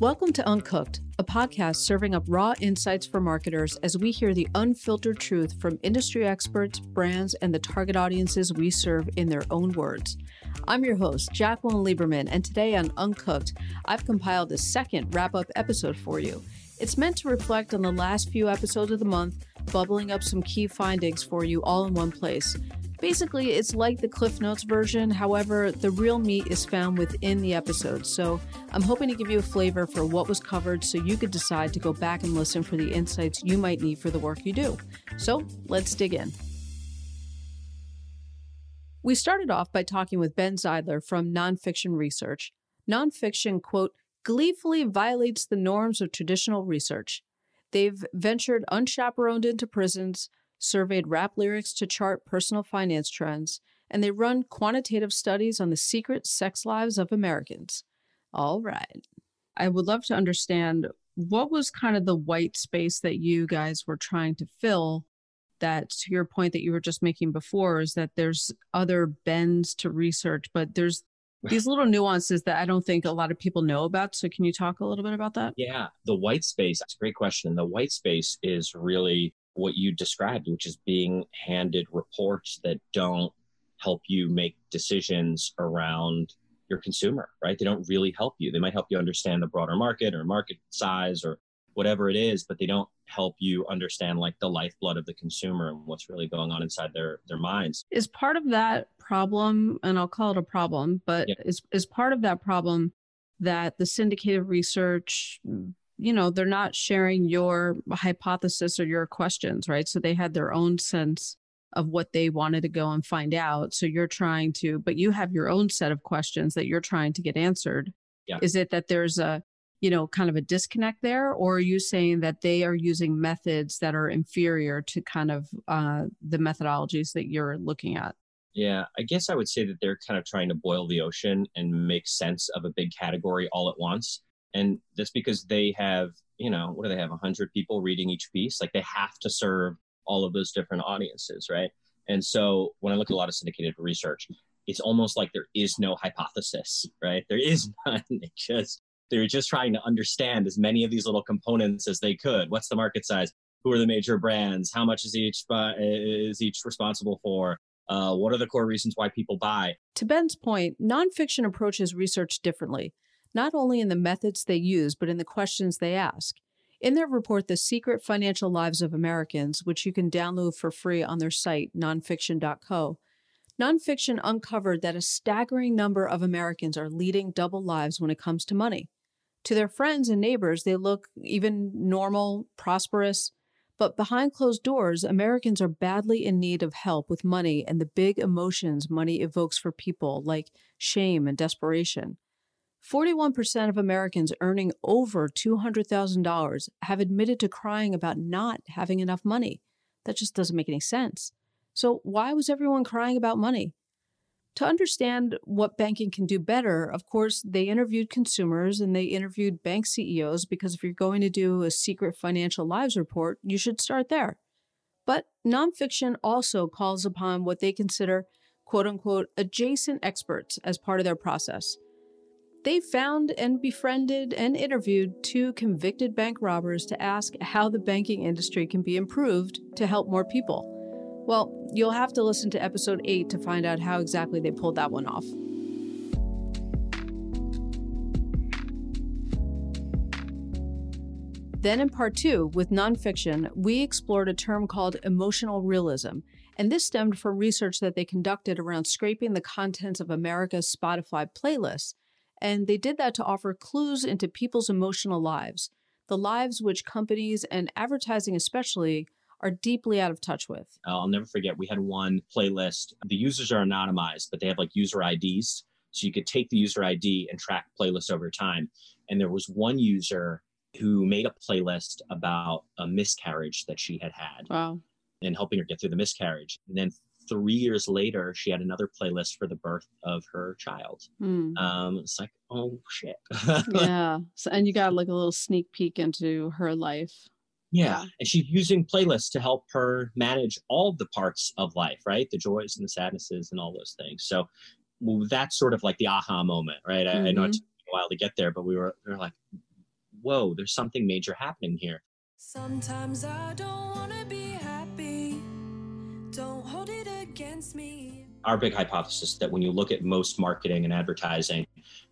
Welcome to Uncooked, a podcast serving up raw insights for marketers as we hear the unfiltered truth from industry experts, brands, and the target audiences we serve in their own words. I'm your host, Jacqueline Lieberman, and today on Uncooked, I've compiled a second wrap up episode for you. It's meant to reflect on the last few episodes of the month, bubbling up some key findings for you all in one place. Basically, it's like the Cliff Notes version. However, the real meat is found within the episode. So I'm hoping to give you a flavor for what was covered so you could decide to go back and listen for the insights you might need for the work you do. So let's dig in. We started off by talking with Ben Zeidler from Nonfiction Research. Nonfiction, quote, gleefully violates the norms of traditional research. They've ventured unchaperoned into prisons, surveyed rap lyrics to chart personal finance trends, and they run quantitative studies on the secret sex lives of Americans. All right. I would love to understand what was kind of the white space that you guys were trying to fill that to your point that you were just making before is that there's other bends to research but there's these little nuances that I don't think a lot of people know about. So, can you talk a little bit about that? Yeah, the white space, that's a great question. The white space is really what you described, which is being handed reports that don't help you make decisions around your consumer, right? They don't really help you. They might help you understand the broader market or market size or whatever it is, but they don't help you understand like the lifeblood of the consumer and what's really going on inside their their minds. Is part of that problem, and I'll call it a problem, but yeah. is is part of that problem that the syndicated research you know they're not sharing your hypothesis or your questions right so they had their own sense of what they wanted to go and find out so you're trying to but you have your own set of questions that you're trying to get answered yeah. is it that there's a you know kind of a disconnect there or are you saying that they are using methods that are inferior to kind of uh, the methodologies that you're looking at yeah, I guess I would say that they're kind of trying to boil the ocean and make sense of a big category all at once. And that's because they have, you know, what do they have? 100 people reading each piece. Like they have to serve all of those different audiences, right? And so when I look at a lot of syndicated research, it's almost like there is no hypothesis, right? There is none. It just they're just trying to understand as many of these little components as they could. What's the market size? Who are the major brands? How much is each uh, is each responsible for? Uh, what are the core reasons why people buy? To Ben's point, nonfiction approaches research differently not only in the methods they use, but in the questions they ask. In their report, The Secret Financial Lives of Americans, which you can download for free on their site, nonfiction.co, Nonfiction uncovered that a staggering number of Americans are leading double lives when it comes to money. To their friends and neighbors, they look even normal, prosperous, but behind closed doors, Americans are badly in need of help with money and the big emotions money evokes for people, like shame and desperation. 41% of Americans earning over $200,000 have admitted to crying about not having enough money. That just doesn't make any sense. So, why was everyone crying about money? To understand what banking can do better, of course, they interviewed consumers and they interviewed bank CEOs because if you're going to do a secret financial lives report, you should start there. But nonfiction also calls upon what they consider quote unquote adjacent experts as part of their process. They found and befriended and interviewed two convicted bank robbers to ask how the banking industry can be improved to help more people. Well, you'll have to listen to episode 8 to find out how exactly they pulled that one off. Then, in part two, with nonfiction, we explored a term called emotional realism. And this stemmed from research that they conducted around scraping the contents of America's Spotify playlists and they did that to offer clues into people's emotional lives, the lives which companies and advertising especially are deeply out of touch with. I'll never forget, we had one playlist. The users are anonymized, but they have like user IDs. So you could take the user ID and track playlists over time. And there was one user who made a playlist about a miscarriage that she had had. Wow. And helping her get through the miscarriage. And then three years later, she had another playlist for the birth of her child. Mm. Um, it's like, oh shit. yeah. So, and you got like a little sneak peek into her life. Yeah. And she's using playlists to help her manage all the parts of life, right? The joys and the sadnesses and all those things. So well, that's sort of like the aha moment, right? I, mm-hmm. I know it mm-hmm. took a while to get there, but we were, we were like, whoa, there's something major happening here. Sometimes I don't Our big hypothesis that when you look at most marketing and advertising,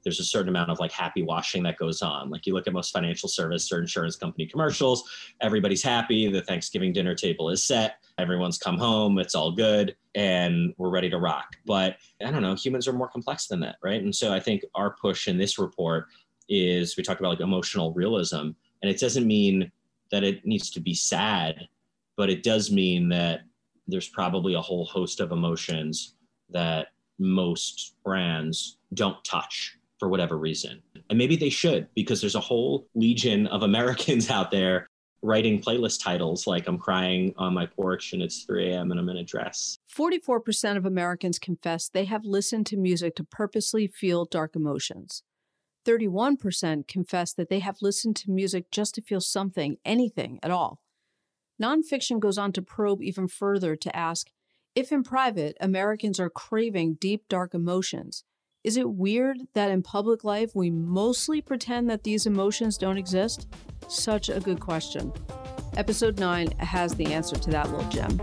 there's a certain amount of like happy washing that goes on. Like you look at most financial service or insurance company commercials, everybody's happy, the Thanksgiving dinner table is set, everyone's come home, it's all good, and we're ready to rock. But I don't know, humans are more complex than that, right? And so I think our push in this report is we talked about like emotional realism, and it doesn't mean that it needs to be sad, but it does mean that there's probably a whole host of emotions that most brands don't touch for whatever reason. And maybe they should, because there's a whole legion of Americans out there writing playlist titles like I'm crying on my porch and it's 3 a.m. and I'm in a dress. 44% of Americans confess they have listened to music to purposely feel dark emotions. 31% confess that they have listened to music just to feel something, anything at all. Nonfiction goes on to probe even further to ask if in private Americans are craving deep, dark emotions. Is it weird that in public life we mostly pretend that these emotions don't exist? Such a good question. Episode 9 has the answer to that little gem.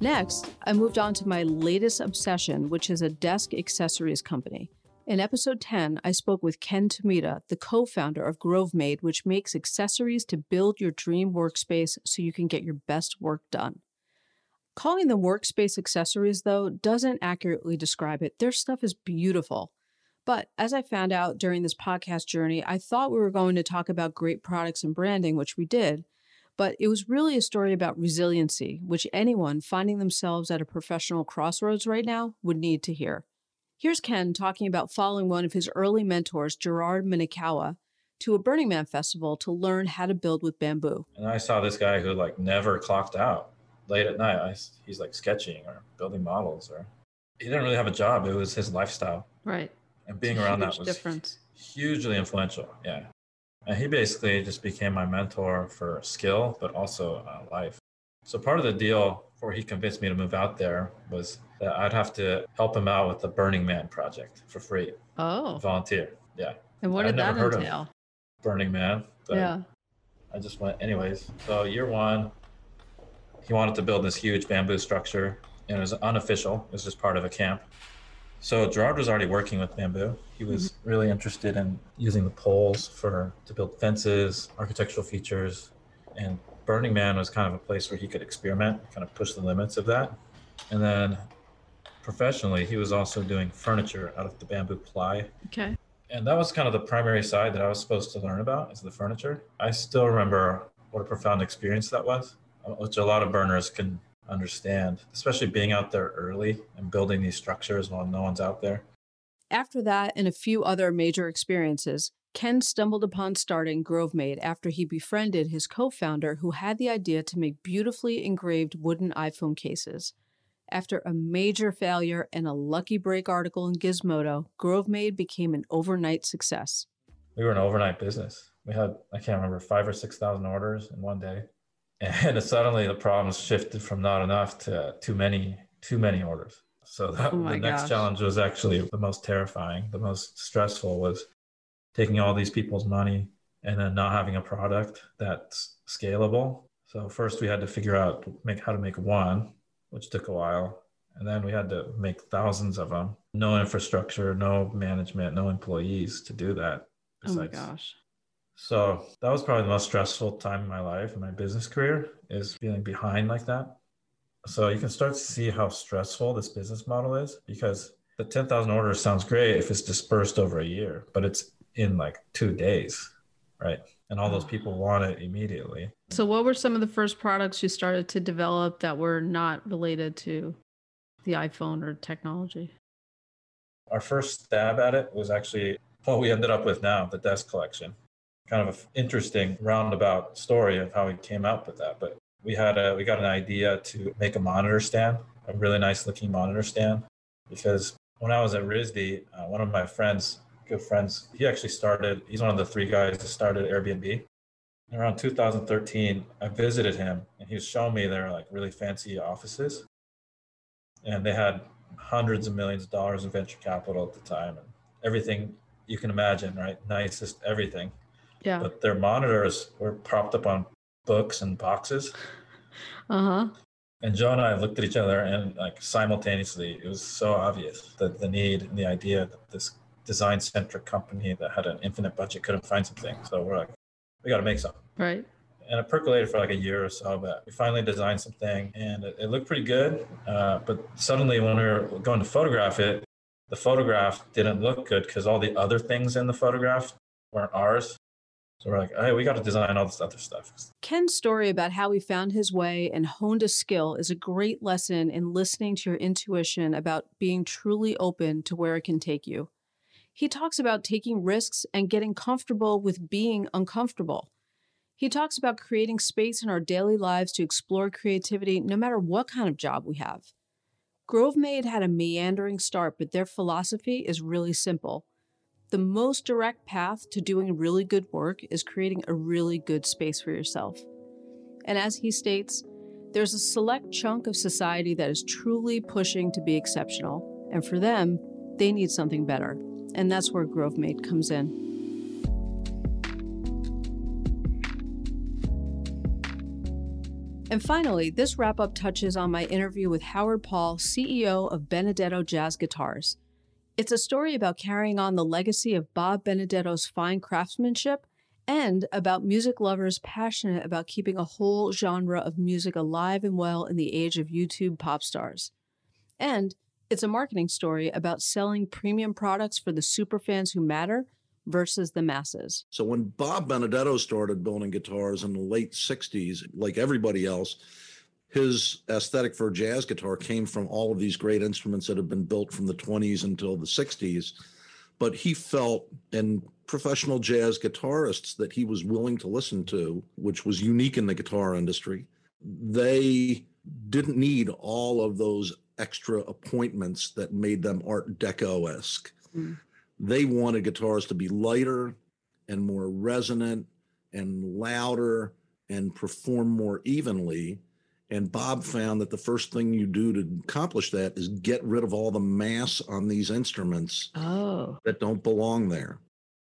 Next, I moved on to my latest obsession, which is a desk accessories company. In episode 10, I spoke with Ken Tomita, the co founder of GroveMade, which makes accessories to build your dream workspace so you can get your best work done. Calling them workspace accessories, though, doesn't accurately describe it. Their stuff is beautiful. But as I found out during this podcast journey, I thought we were going to talk about great products and branding, which we did. But it was really a story about resiliency, which anyone finding themselves at a professional crossroads right now would need to hear. Here's Ken talking about following one of his early mentors, Gerard Minakawa, to a Burning Man festival to learn how to build with bamboo. And I saw this guy who like never clocked out late at night. I, he's like sketching or building models, or he didn't really have a job. It was his lifestyle. Right. And being around that was difference. hugely influential. Yeah. And he basically just became my mentor for skill, but also uh, life. So part of the deal before he convinced me to move out there was that I'd have to help him out with the Burning Man project for free. Oh. Volunteer. Yeah. And what did that entail? Burning Man. yeah. I just went anyways. So year one, he wanted to build this huge bamboo structure and it was unofficial. It was just part of a camp. So Gerard was already working with bamboo. He was mm-hmm. really interested in using the poles for to build fences, architectural features, and Burning Man was kind of a place where he could experiment, kind of push the limits of that. And then professionally, he was also doing furniture out of the bamboo ply. Okay. And that was kind of the primary side that I was supposed to learn about is the furniture. I still remember what a profound experience that was, uh, which a lot of burners can understand, especially being out there early and building these structures while no one's out there. After that and a few other major experiences, Ken stumbled upon starting GroveMade after he befriended his co founder who had the idea to make beautifully engraved wooden iPhone cases. After a major failure and a lucky break article in Gizmodo, GroveMade became an overnight success. We were an overnight business. We had, I can't remember, five or 6,000 orders in one day. And suddenly the problems shifted from not enough to too many, too many orders. So that, oh the next challenge was actually the most terrifying. The most stressful was taking all these people's money and then not having a product that's scalable. So first we had to figure out make how to make one, which took a while. And then we had to make thousands of them. No infrastructure, no management, no employees to do that. Besides. Oh my gosh. So that was probably the most stressful time in my life in my business career is feeling behind like that. So you can start to see how stressful this business model is because the 10,000 orders sounds great if it's dispersed over a year, but it's in like two days, right? And all those people want it immediately. So, what were some of the first products you started to develop that were not related to the iPhone or technology? Our first stab at it was actually what we ended up with now, the desk collection. Kind of an interesting roundabout story of how we came up with that. But we had a we got an idea to make a monitor stand, a really nice looking monitor stand, because when I was at RISD, uh, one of my friends good friends. He actually started, he's one of the three guys that started Airbnb. Around 2013, I visited him and he was showing me their like really fancy offices, and they had hundreds of millions of dollars of venture capital at the time, and everything you can imagine, right? Nicest everything. Yeah. But their monitors were propped up on books and boxes. Uh huh. And Joe and I looked at each other and like simultaneously, it was so obvious that the need and the idea that this design centric company that had an infinite budget couldn't find something. So we're like, we got to make something. Right. And it percolated for like a year or so, but we finally designed something and it, it looked pretty good. Uh, but suddenly when we were going to photograph it, the photograph didn't look good because all the other things in the photograph weren't ours. So we're like, hey, we got to design all this other stuff. Ken's story about how he found his way and honed a skill is a great lesson in listening to your intuition about being truly open to where it can take you. He talks about taking risks and getting comfortable with being uncomfortable. He talks about creating space in our daily lives to explore creativity no matter what kind of job we have. Grovemade had a meandering start, but their philosophy is really simple. The most direct path to doing really good work is creating a really good space for yourself. And as he states, there's a select chunk of society that is truly pushing to be exceptional, and for them, they need something better. And that's where Grovemade comes in. And finally, this wrap up touches on my interview with Howard Paul, CEO of Benedetto Jazz Guitars. It's a story about carrying on the legacy of Bob Benedetto's fine craftsmanship and about music lovers passionate about keeping a whole genre of music alive and well in the age of YouTube pop stars. And it's a marketing story about selling premium products for the superfans who matter versus the masses. So when Bob Benedetto started building guitars in the late 60s, like everybody else, his aesthetic for a jazz guitar came from all of these great instruments that had been built from the 20s until the 60s. But he felt, and professional jazz guitarists that he was willing to listen to, which was unique in the guitar industry, they didn't need all of those extra appointments that made them Art Deco esque. Mm. They wanted guitars to be lighter and more resonant and louder and perform more evenly. And Bob found that the first thing you do to accomplish that is get rid of all the mass on these instruments oh. that don't belong there.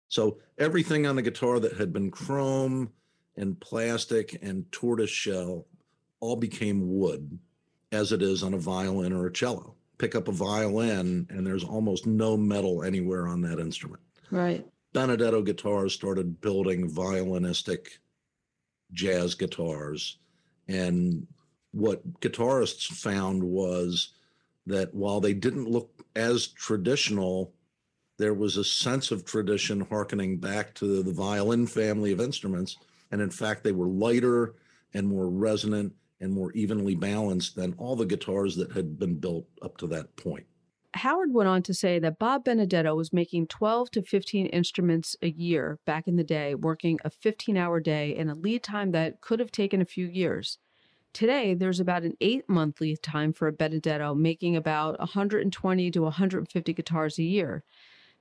So everything on the guitar that had been chrome and plastic and tortoise shell all became wood as it is on a violin or a cello. Pick up a violin, and there's almost no metal anywhere on that instrument. Right. Benedetto guitars started building violinistic jazz guitars. And what guitarists found was that while they didn't look as traditional, there was a sense of tradition harkening back to the violin family of instruments. And in fact, they were lighter and more resonant and more evenly balanced than all the guitars that had been built up to that point. Howard went on to say that Bob Benedetto was making 12 to 15 instruments a year back in the day, working a 15 hour day in a lead time that could have taken a few years. Today, there's about an eight month lead time for a Benedetto, making about 120 to 150 guitars a year.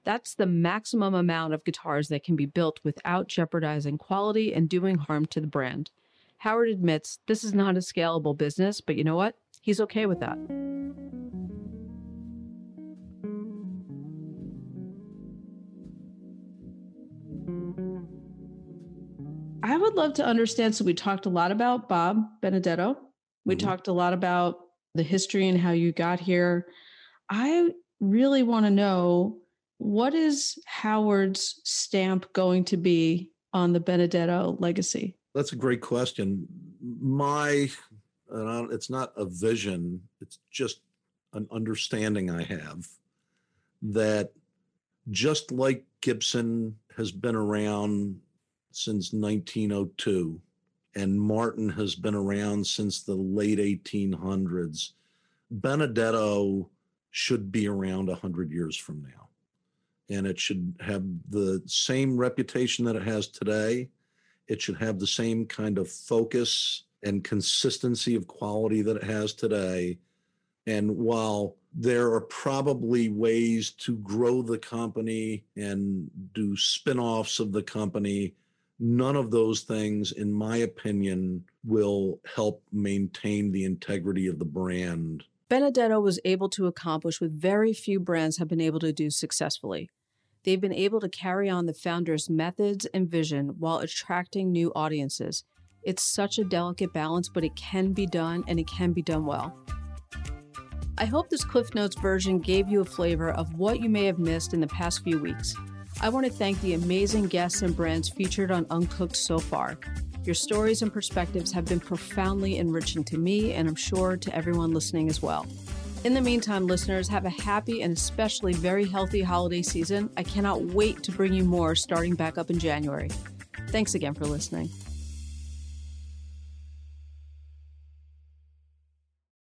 That's the maximum amount of guitars that can be built without jeopardizing quality and doing harm to the brand. Howard admits this is not a scalable business, but you know what? He's okay with that. I would love to understand. So, we talked a lot about Bob Benedetto. We mm-hmm. talked a lot about the history and how you got here. I really want to know what is Howard's stamp going to be on the Benedetto legacy? That's a great question. My, it's not a vision, it's just an understanding I have that just like Gibson has been around since 1902 and Martin has been around since the late 1800s, Benedetto should be around 100 years from now. And it should have the same reputation that it has today it should have the same kind of focus and consistency of quality that it has today. And while there are probably ways to grow the company and do spin offs of the company none of those things, in my opinion, will help maintain the integrity of the brand. Benedetto was able to accomplish what very few brands have been able to do successfully. They've been able to carry on the founder's methods and vision while attracting new audiences. It's such a delicate balance, but it can be done and it can be done well. I hope this Cliff Notes version gave you a flavor of what you may have missed in the past few weeks. I want to thank the amazing guests and brands featured on Uncooked so far. Your stories and perspectives have been profoundly enriching to me, and I'm sure to everyone listening as well. In the meantime, listeners, have a happy and especially very healthy holiday season. I cannot wait to bring you more starting back up in January. Thanks again for listening.